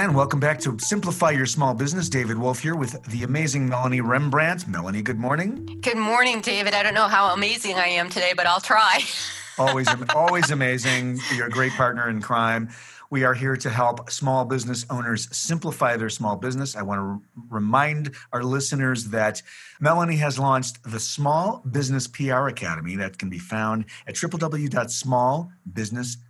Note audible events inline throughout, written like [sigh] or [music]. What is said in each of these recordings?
And welcome back to Simplify Your Small Business. David Wolf here with the amazing Melanie Rembrandt. Melanie, good morning. Good morning, David. I don't know how amazing I am today, but I'll try. [laughs] always, always amazing. You're a great partner in crime. We are here to help small business owners simplify their small business. I want to remind our listeners that Melanie has launched the Small Business PR Academy that can be found at www.smallbusiness.com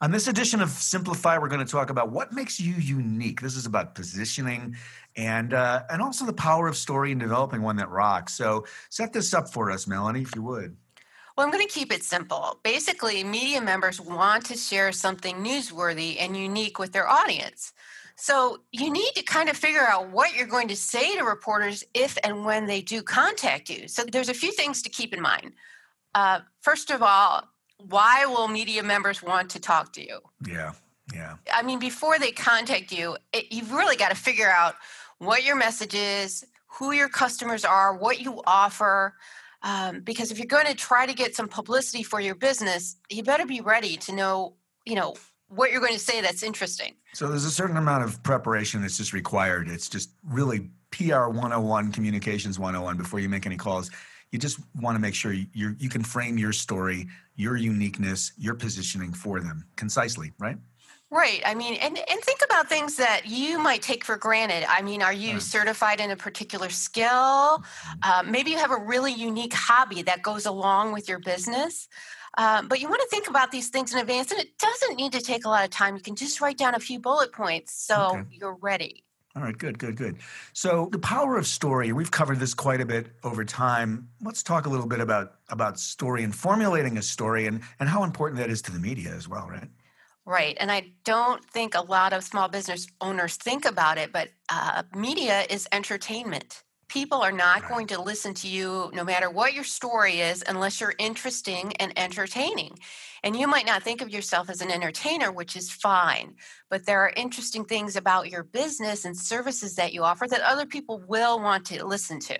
on this edition of simplify we're going to talk about what makes you unique this is about positioning and uh, and also the power of story and developing one that rocks. So set this up for us, Melanie, if you would. Well, I'm going to keep it simple. Basically, media members want to share something newsworthy and unique with their audience. So you need to kind of figure out what you're going to say to reporters if and when they do contact you. So there's a few things to keep in mind. Uh, first of all, why will media members want to talk to you? Yeah, yeah. I mean, before they contact you, it, you've really got to figure out what your message is, who your customers are, what you offer. Um, because if you're going to try to get some publicity for your business, you better be ready to know, you know, what you're going to say that's interesting. So there's a certain amount of preparation that's just required. It's just really PR 101, communications 101 before you make any calls. You just want to make sure you you can frame your story, your uniqueness, your positioning for them concisely, right? Right. I mean, and, and think about things that you might take for granted. I mean, are you right. certified in a particular skill? Uh, maybe you have a really unique hobby that goes along with your business. Uh, but you want to think about these things in advance, and it doesn't need to take a lot of time. You can just write down a few bullet points so okay. you're ready. All right, good, good, good. So the power of story, we've covered this quite a bit over time. Let's talk a little bit about about story and formulating a story and and how important that is to the media as well, right? Right. And I don't think a lot of small business owners think about it, but uh, media is entertainment. People are not right. going to listen to you no matter what your story is unless you're interesting and entertaining. And you might not think of yourself as an entertainer, which is fine, but there are interesting things about your business and services that you offer that other people will want to listen to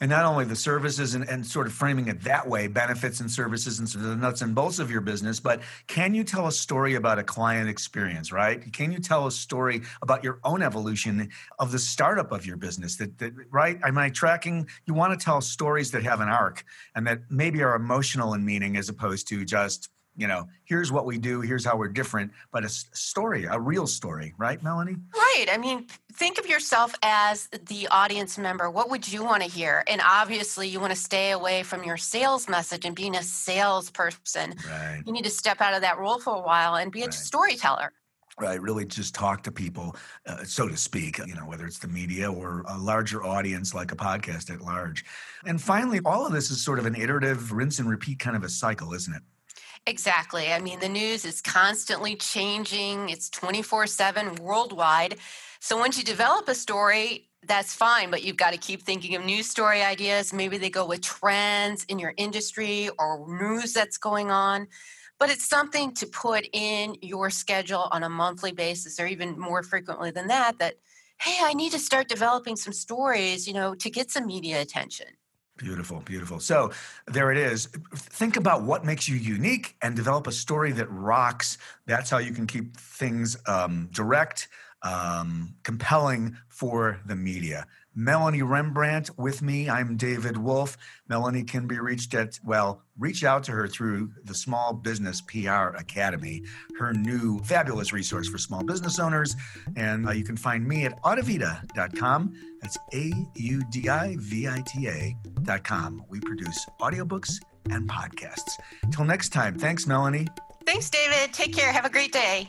and not only the services and, and sort of framing it that way benefits and services and sort of the nuts and bolts of your business but can you tell a story about a client experience right? Can you tell a story about your own evolution of the startup of your business that, that right? Am i tracking? You want to tell stories that have an arc and that maybe are emotional in meaning as opposed to just you know, here's what we do, here's how we're different, but a story, a real story, right, Melanie? Right. I mean, think of yourself as the audience member. What would you want to hear? And obviously, you want to stay away from your sales message and being a salesperson. Right. You need to step out of that role for a while and be a right. storyteller. right really just talk to people uh, so to speak you know whether it's the media or a larger audience like a podcast at large and finally all of this is sort of an iterative rinse and repeat kind of a cycle isn't it Exactly. I mean, the news is constantly changing, it's 24 7 worldwide. So once you develop a story, that's fine, but you've got to keep thinking of news story ideas. Maybe they go with trends in your industry or news that's going on. But it's something to put in your schedule on a monthly basis or even more frequently than that that hey, I need to start developing some stories, you know, to get some media attention. Beautiful, beautiful. So there it is. Think about what makes you unique and develop a story that rocks. That's how you can keep things um, direct, um, compelling for the media. Melanie Rembrandt with me. I'm David Wolf. Melanie can be reached at, well, reach out to her through the Small Business PR Academy, her new fabulous resource for small business owners. And uh, you can find me at audivita.com. That's A U D I V I T A.com. We produce audiobooks and podcasts. Till next time, thanks, Melanie. Thanks, David. Take care. Have a great day.